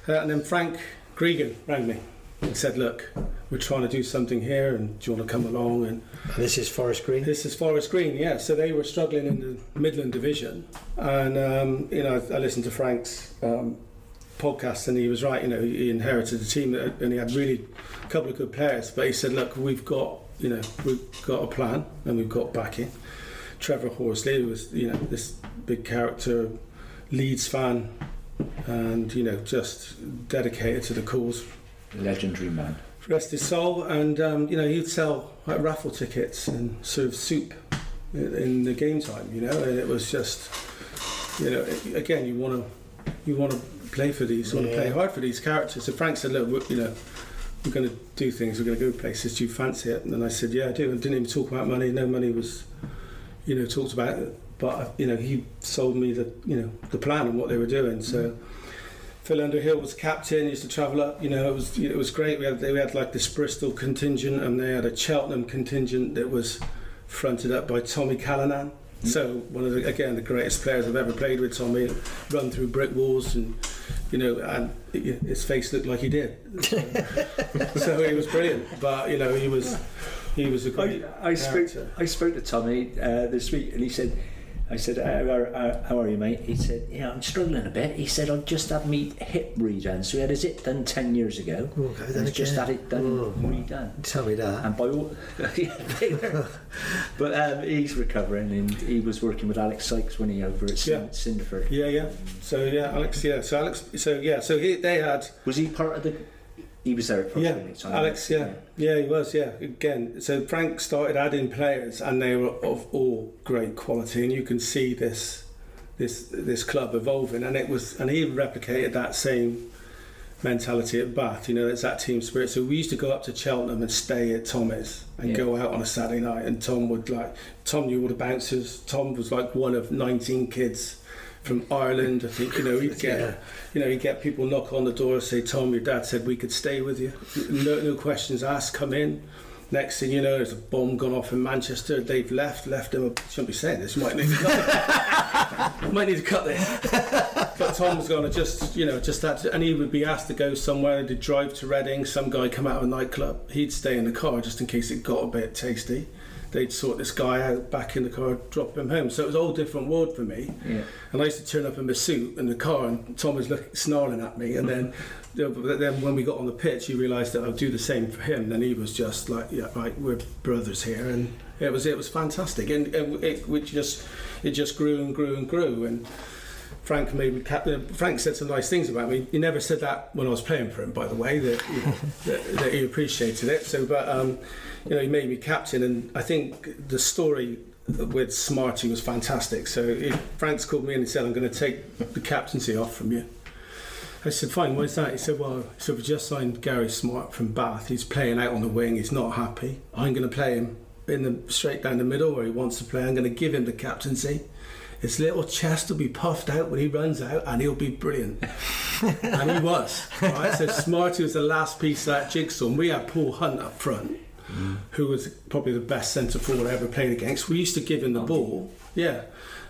to. Uh, and then Frank Gregan rang me and said, "Look, we're trying to do something here, and do you want to come along?" And this is Forest Green. this is Forest Green, yeah. So they were struggling in the Midland Division, and um, you know, I, I listened to Frank's um, podcast, and he was right. You know, he inherited a team, that, and he had really a couple of good players. But he said, "Look, we've got, you know, we've got a plan, and we've got backing." Trevor Horsley was, you know, this big character, Leeds fan, and you know, just dedicated to the cause Legendary man. rest his soul, and um, you know he'd sell like raffle tickets and serve soup in, in the game time. You know, and it was just, you know, again you want to you want to play for these, you want to play hard for these characters. So Frank said, look, we're, you know, we're going to do things, we're going to go places. Do you fancy it? And I said, yeah, I do. And didn't even talk about money. No money was, you know, talked about it. But you know, he sold me the you know the plan and what they were doing. So. Phil Underhill was captain. Used to travel up. You know, it was it was great. We had we had like this Bristol contingent, and they had a Cheltenham contingent that was fronted up by Tommy Callanan. So one of the again the greatest players I've ever played with. Tommy run through brick walls, and you know, and his face looked like he did. so he was brilliant. But you know, he was he was a great. I, I spoke. I spoke to Tommy uh, this week, and he said, "I said, how are, how- how are you, mate?" He said, "Yeah, I'm struggling a bit." He said, "I've just had me hip redone. So he had his hip done ten years ago. Oh, have you and he's just had it done Oh. redone." Tell me that. And by all, yeah, but um, he's recovering, and he was working with Alex Sykes when he over at Yeah. Cinderford. Yeah, yeah. So yeah, Alex. Yeah, so Alex. So yeah, so he, they had Was he part of the? He was there at first. Yeah? So- Alex, yeah. yeah, he was, yeah. Again, so Frank started adding players, and they were of all great quality, and you can see this, this, this club evolving, and it was, and he replicated that same mentality at Bath. You know, it's that team spirit. So we used to go up to Cheltenham and stay at Tommy's and Yeah. go out on a Saturday night, and Tom would like, Tom knew all the bouncers. Tom was like one of 19 kids from Ireland. I think you know he'd get Yeah. you know, you get people knock on the door, and say, Tom, your dad said we could stay with you. No, no questions asked, come in. Next thing you know, there's a bomb gone off in Manchester. They've left, left him. A, shouldn't be saying this. Might need to cut, might need to cut this. But Tom's going to just, you know, just that, and he would be asked to go somewhere. They'd drive to Reading. Some guy come out of a nightclub. He'd stay in the car just in case it got a bit tasty. They'd sort this guy out, back in the car, drop him home. So it was a whole different world for me. Yeah. And I used to turn up in my suit in the car, and Tom was looking, snarling at me. And then, you know, but then when we got on the pitch, he realised that I'd do the same for him. Then he was just like, "Yeah, right, we're brothers here," and it was it was fantastic. And, and it which just it just grew and grew and grew. And Frank made. Frank said some nice things about me. He never said that when I was playing for him, by the way. That you know, that, that he appreciated it. So, but um, you know, he made me captain, and I think the story with Smarty was fantastic. So he, Frank's called me and he said, "I'm going to take the captaincy off from you." I said, "Fine. Why's that?" He said, "Well, so we just signed Gary Smart from Bath. He's playing out on the wing. He's not happy. I'm going to play him in the straight down the middle where he wants to play. I'm going to give him the captaincy." His little chest will be puffed out when he runs out, and he'll be brilliant. and he was. Right? So Smarty was the last piece of that jigsaw. And we had Paul Hunt up front, who was probably the best centre forward I ever played against. We used to give him the ball, yeah.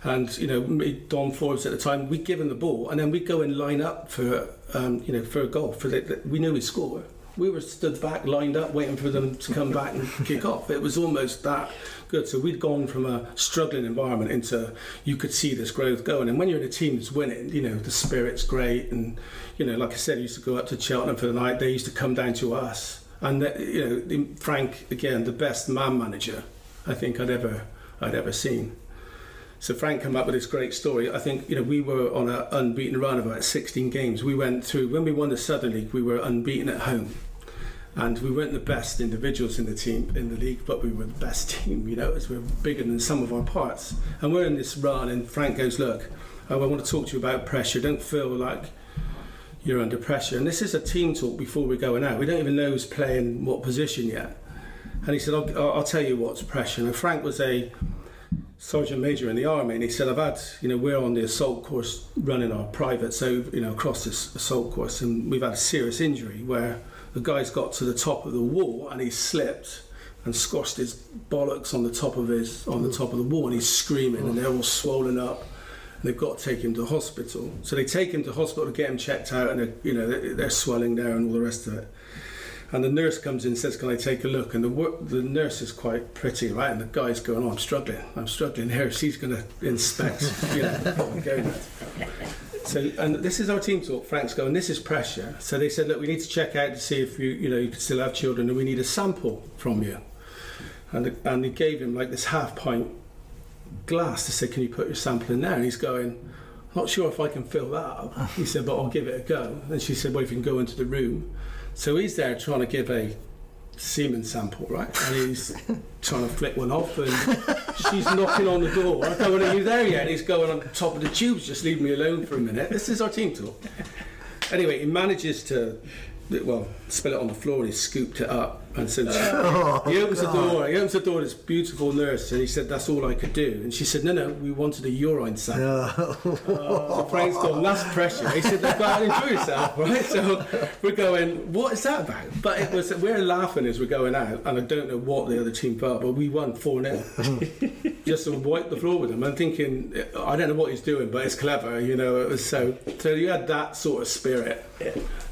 And you know, me, Don Forbes at the time, we'd give him the ball, and then we'd go and line up for, um, you know, for a goal. For the, the- we knew he'd score. We were stood back, lined up, waiting for them to come back and kick off. It was almost that good. So we'd gone from a struggling environment into you could see this growth going. And when you're in a team that's winning, you know the spirit's great. And you know, like I said, I used to go up to Cheltenham for the night. They used to come down to us. And uh, you know, Frank again, the best man manager I think I'd ever I'd ever seen. So Frank came up with this great story. I think you know we were on an unbeaten run of about 16 games. We went through when we won the Southern League. We were unbeaten at home, and we weren't the best individuals in the team in the league, but we were the best team. You know, as we're bigger than some of our parts. And we're in this run, and Frank goes, "Look, I want to talk to you about pressure. Don't feel like." You're under pressure, and this is a team talk before we're going out. We don't even know who's playing what position yet. And he said, "I'll, I'll- tell you what's pressure." And Frank was a sergeant major in the army, and he said, "I've had, you know, we're on the assault course running our private, so you know, across this assault course, and we've had a serious injury where the guy's got to the top of the wall and he slipped and squashed his bollocks on the top of his on the top of the wall, and he's screaming, and they're all swollen up." They've got to take him to hospital. So they take him to hospital to get him checked out, and you know they're, they're swelling there and all the rest of it. And the nurse comes in and says, Can I take a look? And the, the nurse is quite pretty, right? And the guy's going, Oh, I'm struggling. I'm struggling here. She's going to inspect, you know. So, and this is our team talk. Frank's going, This is pressure. So they said, Look, we need to check out to see if you, you know, you can still have children and we need a sample from you. And, and he gave him like this half pint glass to say, Can you put your sample in there? And he's going, Not sure if I can fill that up. He said, But I'll give it a go. And she said, Well, if you can go into the room. So he's there trying to give a semen sample, right? And he's trying to flick one off, and she's knocking on the door. I'm going, Are you there yet? And he's going on top of the tubes, just leave me alone for a minute. This is our team talk. Anyway, he manages to, well, spill it on the floor and he scooped it up. And so oh, she, he opens the door, he opens the door this beautiful nurse, and he said, That's all I could do. And she said, No, no, we wanted a urine sample. So Frank's gone, that's pressure. He said, go out and enjoy yourself, right? So we're going, what is that about? But it was, we're laughing as we're going out, and I don't know what the other team felt, but we won 4 0. Just to wipe the floor with them. I'm thinking, I don't know what he's doing, but it's clever, you know. It was so, so you had that sort of spirit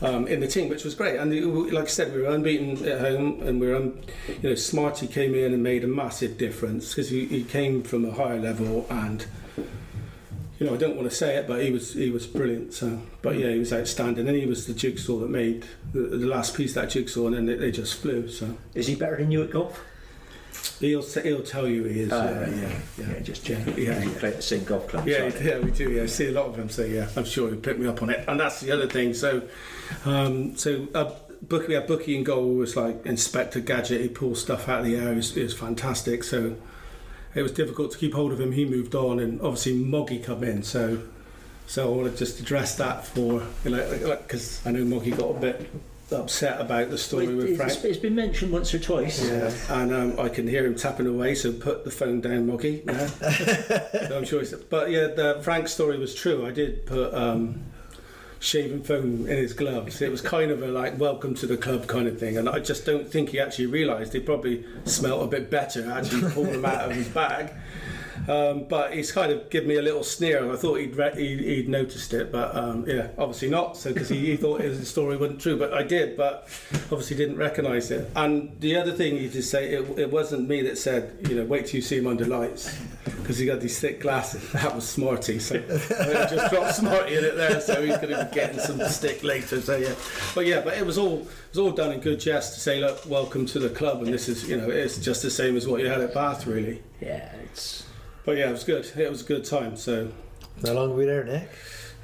um, in the team, which was great. And the- like I said, we were unbeaten at home, and we were, un, you know, Smarty came in and made a massive difference because he, he came from a higher level and you know, I don't want to say it, but he was he was brilliant. So, but yeah, he was outstanding, and he was the jigsaw that made the, the last piece of that jigsaw, and then they, they just flew. So Is he better than you at golf? he'll he'll tell you he is. Uh, yeah, yeah, yeah, yeah. just generally. Yeah, yeah. play at the same golf club. Yeah, yeah, we do. Yeah, I see a lot of them. So yeah, I'm sure he'll pick me up on it. And that's the other thing. So, um, so uh, Book, we had Bookie in goal was like Inspector Gadget. He pulls stuff out of the air. It was, it was fantastic. So it was difficult to keep hold of him. He moved on, and obviously Moggy come in. So, so I want to just address that for you know, because I know Moggy got a bit upset about the story Well, with it's, Frank. it's been mentioned once or twice. Yeah, and um, I can hear him tapping away. So put the phone down, Moggy. Yeah. so I'm sure he's. But yeah, the Frank's story was true. I did put um, shaving foam in his gloves. It was kind of a like welcome to the club kind of thing, and I just don't think he actually realised. He probably smelt a bit better actually pulled them out of his bag. Um, but he's kind of given me a little sneer. And I thought he'd re- he'd, he'd noticed it, but um, yeah, obviously not. So because he, he thought his story wasn't true, but I did, but obviously didn't recognise it. And the other thing you just say, it, it wasn't me that said, you know, wait till you see him under lights, because he got these thick glasses. That was Smarty. So I just dropped Smarty in it there, so he's going to be getting some stick later. So yeah, but yeah, but it was all it was all done in good jest to say, look, welcome to the club, and this is you know it's just the same as what you had at Bath, really. Yeah, it's. But yeah, it was good. It was a good time. So How long were we there, Nick?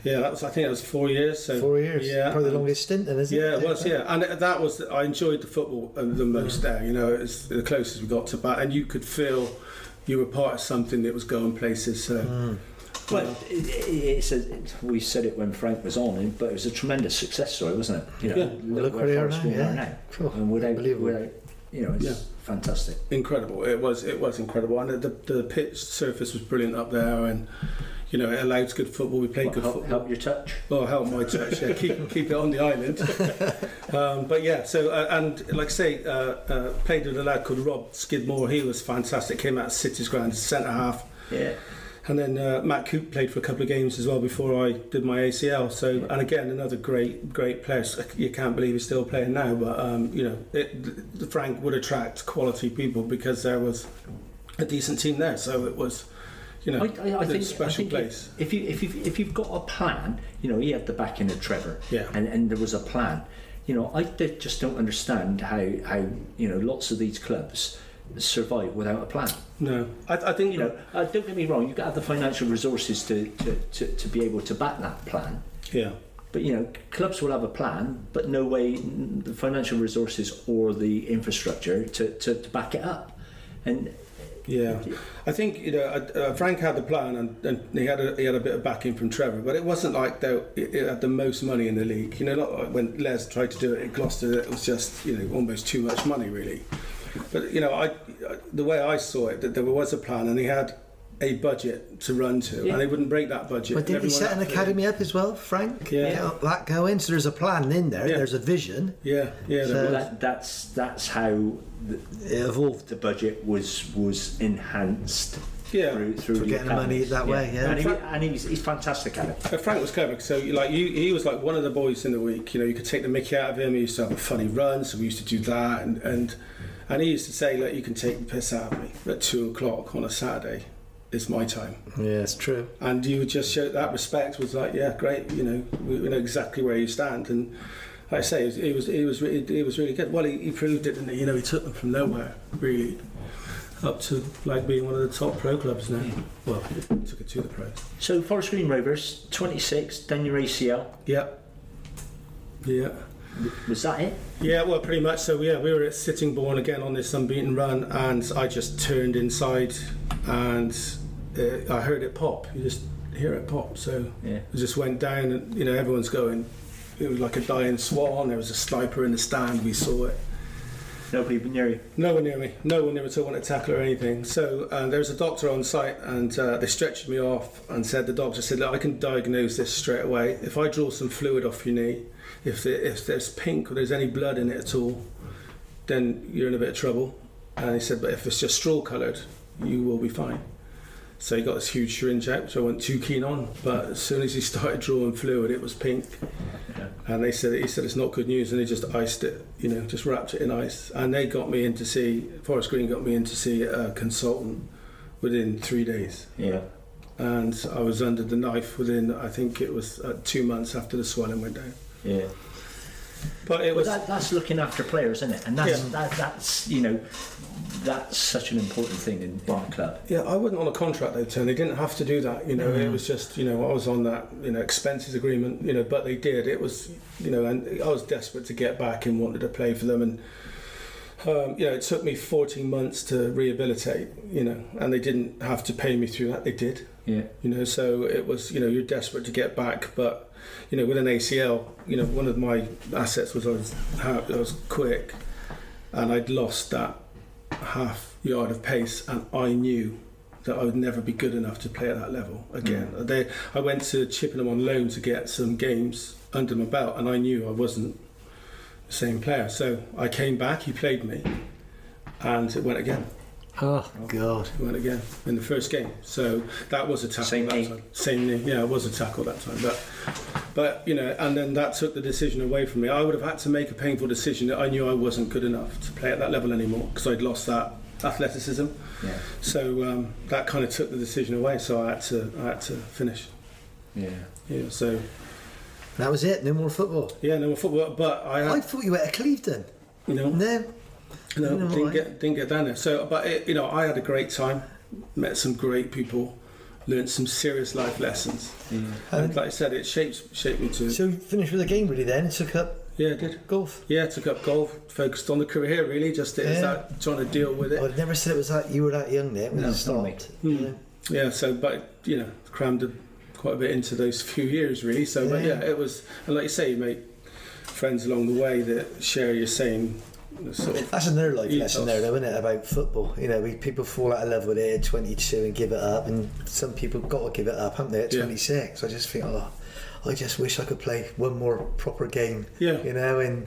Yeah, that was. I think it was four years. So Four years. Yeah, Probably the longest stint, then, isn't Yeah, it? Yeah, it was. Yeah, and that was. I enjoyed the football uh, the most Mm. there. You know, it's the closest we got to bat, and you could feel you were part of something that was going places. So Mm. Well, it, it, it's a, it, we said it when Frank was on, but it was a tremendous success story, wasn't it? You know, Yeah. Look where they are Forest now, Green yeah. are now. Phew, and without, without, you know, it's Yeah. Fantastic. incredible. It was. It was incredible, and the the pitch surface was brilliant up there, and you know it allowed good football. We played good help, football. help your touch. Well, help my touch. Yeah, keep keep it on the island. um, but yeah, so uh, and like I say, uh, uh, played with a lad called Rob Skidmore. He was fantastic. Came out of City's ground, centre half. Yeah. And then uh, Matt Coop played for a couple of games as well before I did my ACL. So, and again, another great, great player. You can't believe he's still playing now, but um, you know, it, Frank would attract quality people because there was a decent team there. So it was, you know, I, I, I a think, special I think place. If you if you if you've got a plan, you know, he had the backing of Trevor, Yeah. and and there was a plan. You know, I just don't understand how how you know lots of these clubs survive without a plan. No, I, I think You know, uh, don't get me wrong, you've got to have the financial resources to, to, to, to be able to back that plan. yeah. But you know, clubs will have a plan, but no way the financial resources or the infrastructure to, to, to back it up. And Yeah, I think you know uh, uh, Frank had the plan and, and he had a, he had a bit of backing from Trevor, but it wasn't like they it, it had the most money in the league. You know, not like when Les tried to do it at Gloucester, it was just you know almost too much money really. But you know, I the way I saw it, that there was a plan and he had a budget to run to, Yeah. and he wouldn't break that budget. But didn't he set an academy up as well, Frank? Yeah. Get that going. So there's a plan in there. Yeah. There's a vision. Yeah, yeah, So- there that, that's that's how the, It evolved. the budget was was enhanced Yeah. through through For getting the money academies. that way, yeah. And, he, and he's, he's fantastic at it. Frank was clever. So, you like, you, he was like one of the boys in the week. You know, you could take the Mickey out of him. He used to have a funny run, so we used to do that. And and, and he used to say, "Look, you can take the piss out of me at two o'clock on a Saturday. It's my time." Yeah, it's true. And you would just show that respect. Was like, "Yeah, great. You know, we, we know exactly where you stand." And like I say, he was he was he, he was really good. Well, he, he proved it, didn't he? You know, he took them from nowhere, really, up to like being one of the top pro clubs now. Hmm. Well, he took it to the pros. So Forest Green Rovers, 26, done your ACL. Yeah. Yeah. Was that it? Yeah, well, pretty much. So, yeah, we were at Sittingbourne again on this unbeaten run, and I just turned inside and uh, I heard it pop. You just hear it pop. So, Yeah. it just went down, and, you know, everyone's going, it was like a dying swan. There was a sniper in the stand. We saw it. Nobody near you. No one near me. No one near me at all wanted to tackle or anything. So uh, there was a doctor on site, and uh, they stretched me off and said the doctor said, "Look, I can diagnose this straight away. If I draw some fluid off your knee, if if there's pink or there's any blood in it at all, then you're in a bit of trouble." And he said, "But if it's just straw coloured, you will be fine." So he got this huge syringe out, which I wasn't too keen on. But as soon as he started drawing fluid, it was pink. Yeah. And they said he said it's not good news, and they just iced it, you know, just wrapped it in ice. And they got me in to see Forest Green got me in to see a consultant within three days, Yeah. and I was under the knife within I think it was uh, two months after the swelling went down. Yeah. But it was that, that's looking after players, isn't it? And that's Yeah. that, that's you know that's such an important thing in, in a club. Yeah, I wasn't on a contract though, Tony. They didn't have to do that. You know, Mm. it was just you know I was on that you know expenses agreement. You know, but they did. It was you know, and I was desperate to get back and wanted to play for them. And um, you know, it took me 14 months to rehabilitate. You know, and they didn't have to pay me through that. They did. Yeah. You know, so it was you know you're desperate to get back, but you know with an ACL, you know one of my assets was I was I was quick, and I'd lost that half yard of pace, and I knew that I would never be good enough to play at that level again. Mm. They, I went to Chippenham on loan to get some games under my belt, and I knew I wasn't the same player. So I came back, he played me, and it went again. Oh God. It went again in the first game. So that was a tackle Same that knee. time. Same knee. Yeah, it was a tackle that time. But but you know, and then that took the decision away from me. I would have had to make a painful decision that I knew I wasn't good enough to play at that level anymore because I'd lost that athleticism. Yeah. So um, that kind of took the decision away. So I had to I had to finish. Yeah. Yeah. So That was it. No more football. yeah, no more football. But I I thought you were at Clevedon. you know No. No, didn't I- get didn't get down there. So, but it, you know, I had a great time. Met some great people. learned some serious life lessons. Mm. And like I said, it shapes shaped me to. So you finished with the game really then took up Yeah, it did. golf. Yeah, took up golf, focused on the career really. Just it Yeah. that trying to deal with it. I'd never said it was that you were that young then when No, you not stopped. me. Yeah. Yeah, so but you know, crammed a, quite a bit into those few years really. So but Yeah. yeah, it was and like you say, you make friends along the way that share your same sort of That's another life lesson there, though, isn't it? About football. You know, we, people fall out of love with it at 22 and give it up, and some people got to give it up, haven't they? At Yeah. 26, I just think, oh, I just wish I could play one more proper game. Yeah. You know, and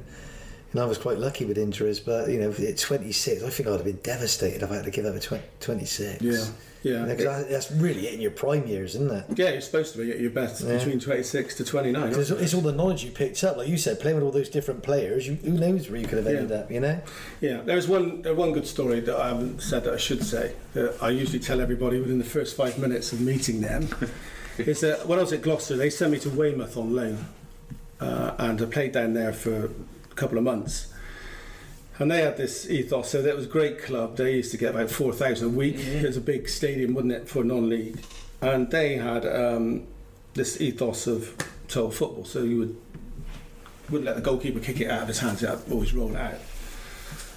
and I was quite lucky with injuries, but you know, at 26, I think I'd have been devastated if I had to give up at 20, 26. Yeah. Yeah. know, 'cause that- that's really it in your prime years, isn't it? yeah, you're supposed to be at your best Yeah. between 26 to 29. It's, it's all the knowledge you picked up, like you said, playing with all those different players. You, who knows where you could have ended Yeah. up? You know. Yeah, there's one uh, one good story that I haven't said that I should say that I usually tell everybody within the first five minutes of meeting them. is that when I was at Gloucester, they sent me to Weymouth on loan, uh, and I played down there for a couple of months. And they had this ethos, so that was a great club. They used to get about four thousand a week. It was a big stadium, wasn't it, for non-league? And they had um, this ethos of total football. So you would wouldn't let the goalkeeper kick it out of his hands; it always roll it out.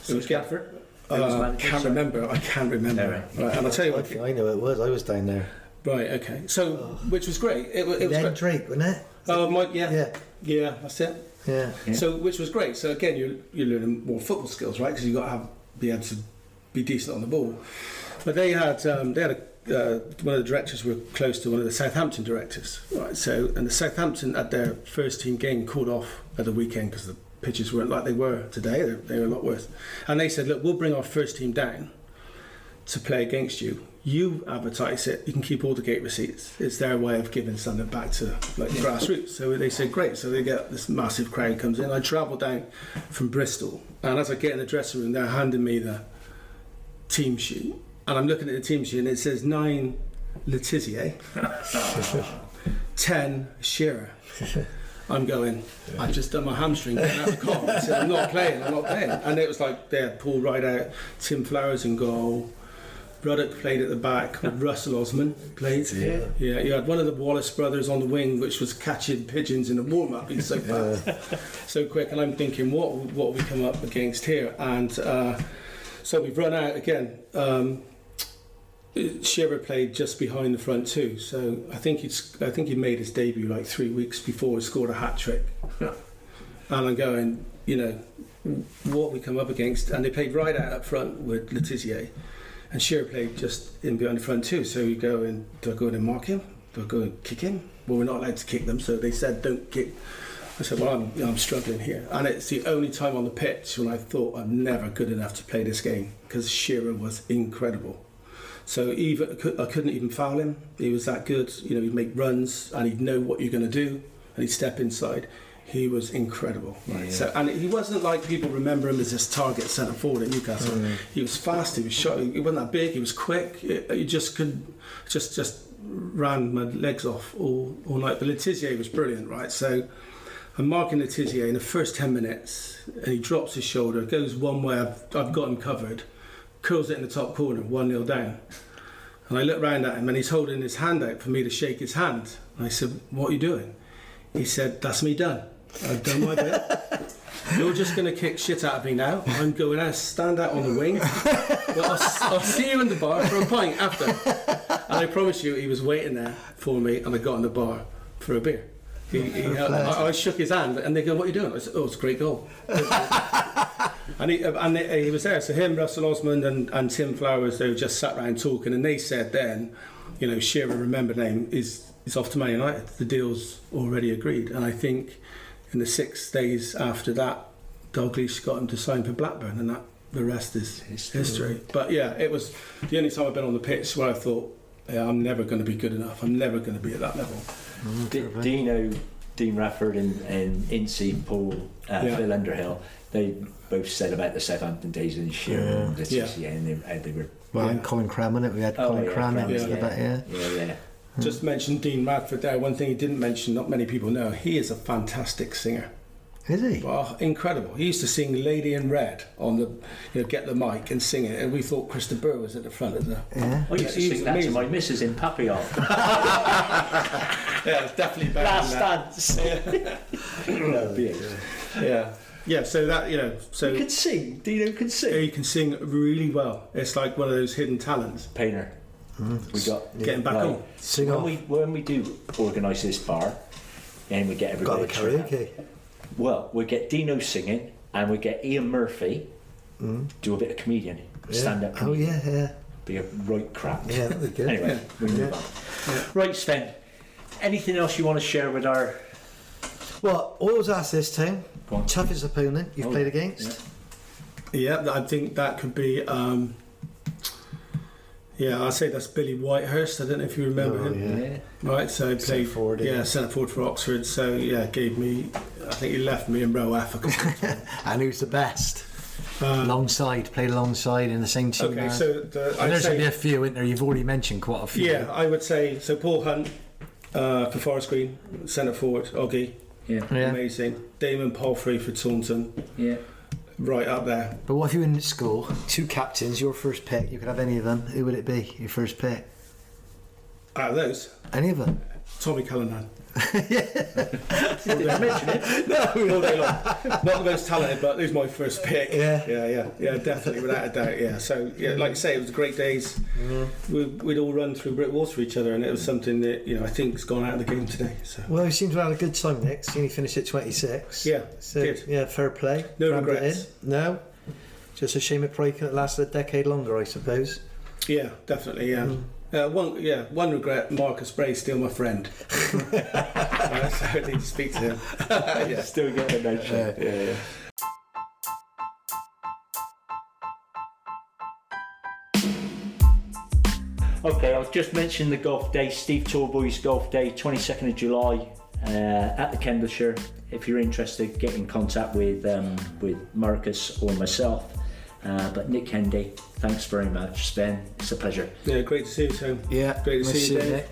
So it was Gafford? Who was Uh, manager, can't remember. I can't remember. No, right. Right, and I'll tell you I, what. think I know it was. I was down there. Right, okay. So, which was great. It, it was then great. Drake, wasn't it? Oh, my, yeah, yeah, Yeah, that's it. Yeah. So, which was great. So again, you're you're learning more football skills, right? Because you've got to have be able to be decent on the ball. But they had um, they had a, uh, one of the directors were close to one of the Southampton directors, right? So, and the Southampton had their first team game called off at the weekend because the pitches weren't like they were today. They, they were a lot worse. And they said, look, we'll bring our first team down to play against you. You advertise it. You can keep all the gate receipts. It's their way of giving something back to like grassroots. So they said, great. So they get this massive crowd comes in. I travel down from Bristol, and as I get in the dressing room, they're handing me the team sheet, and I'm looking at the team sheet, and it says nine Le Tissier, ten Shearer. I'm going. I've just done my hamstring out of the car. I said, I'm not playing. I'm not playing. And it was like they had Paul Rideout, Tim Flowers in goal. Ruddock played at the back. Russell Osman played. Yeah. Yeah, you had one of the Wallace brothers on the wing, which was catching pigeons in the warm up. He's so fast, so quick. And I'm thinking, what what we come up against here? And uh, so we've run out again. Um, Shearer played just behind the front two, so I think he's I think he made his debut like three weeks before he scored a hat trick. and I'm going, you know, what we come up against, and they played Rideout up front with Le Tissier, and Shearer played just in behind the front too. So you go and do I go in and mark him? Do I go and kick him? Well, we're not allowed to kick them, so they said don't kick. I said, well, I'm, I'm struggling here, and it's the only time on the pitch when I thought I'm never good enough to play this game because Shearer was incredible. So even I couldn't even foul him. He was that good. You know, he'd make runs and he'd know what you're going to do, and he'd step inside. He was incredible. Right. Yeah. So and he wasn't like people remember him as this target centre forward at Newcastle. He was fast. He was shot. He wasn't that big. He was quick. He just could just just ran my legs off all all night. But Le Tissier was brilliant, right? So. I'm marking Le Tissier in the first 10 minutes and he drops his shoulder, goes one way, I've, I've got him covered, curls it in the top corner, 1 0 down. And I look round at him and he's holding his hand out for me to shake his hand. And I said, What are you doing? He said, That's me done. I've done my bit. You're just going to kick shit out of me now. I'm going out, stand out on the wing. But I'll, I'll see you in the bar for a pint after. And I promise you, he was waiting there for me and I got in the bar for a beer. He, he, uh, I, I shook his hand and they go, What are you doing? I said, Oh, it's a great goal. And he, uh, and he he was there. So him, Russell Osman, and, and Tim Flowers, they were just sat around talking, and they said then, you know, Shearer, remember name, is is off to Man United. The deal's already agreed, and I think in the six days after that, Dalglish got him to sign for Blackburn, and that the rest is History. history. But yeah, it was the only time I've been on the pitch where I thought, yeah, I'm never going to be good enough. I'm never going to be at that level. D- Dino, Dean Radford, and, and Incy, Paul, uh, Yeah. Phil Underhill, they both said about the Southampton days in Shearer and the Yeah. TCA, and they, how they were. Well, Yeah. and Colin Cram in it. We had Oh, Colin yeah, Cram in Cram, it. yeah. About, yeah. Yeah, yeah. Hmm. Just mentioned Dean Radford there. One thing he didn't mention, not many people know, he is a fantastic singer. Is he? Well, incredible. He used to sing Lady in Red on the, you know, get the mic and sing it, and we thought Chris de Burgh was at the front of the. Yeah. I used to He's sing that to my missus in Papillon. Yeah, it's definitely better Last than that. dance. Yeah, yeah. Yeah, So that you know, so He could sing. Dino could sing. he can sing really well. It's like one of those hidden talents. Painter. We got Getting back right. on. Sing when off. we when we do organise this bar, and we get everybody. to have a karaoke. Well, we get Dino singing, and we get Ian Murphy do a bit of comedian, stand up. Mm. Oh yeah, yeah, Be a right crap. yeah. That'd be good. Anyway, we move on. Right, Sven. Anything else you want to share with our? Well, always was asked this time. Go on. Toughest opponent you've Oh, played yeah. against? Yeah, I think that could be. Um, yeah, I'd say that's Billy Whitehurst. I don't know if you remember Oh, him. yeah. Right, so he played forward, Yeah, yeah. centre forward for Oxford. So yeah, gave me. I think he left me in row F. a couple of times. And who's the best? Um, alongside, played alongside in the same team. okay, as- so the, and there's going to be a few in there. You've already mentioned quite a few. yeah, I would say so. Paul Hunt uh, for Forest Green, centre forward, Oggy, Yeah, Yeah. amazing. Damon Palfrey for Taunton, yeah. Right up there. But what if you were in school? Two captains, your first pick. You could have any of them. Who would it be? Your first pick? Out of those, Any of them? Tommy Callanan. I mention it? no, all day long. Not the most talented, but he's my first pick. Yeah. yeah, yeah, yeah, definitely, without a doubt. Yeah. So, yeah, like I say, it was great days. Mm-hmm. We, we'd all run through brick walls for each other, and it was something that you know I think's gone out of the game today. So, Well, you seem to have had a good time, Nick. You only finished at 26. yeah, So, good. yeah, fair play. No Rammed regrets. No. Just a shame it probably couldn't last a decade longer, I suppose. Yeah, definitely. Yeah. Mm. Uh, one, yeah, one regret: Marcus Bray still my friend. uh, so I need to speak to him. yeah. Still getting a mention. Yeah, yeah. Okay, I'll just mention the golf day, Steve Talboys' golf day, 22nd of July uh, at the Kendleshire. If you're interested, get in contact with um, with Marcus or myself. Uh, but Nick Hendy, thanks very much, Sven. It's a pleasure. Yeah, great to see you, Tom. Yeah. Great to nice see you, seeing Dave.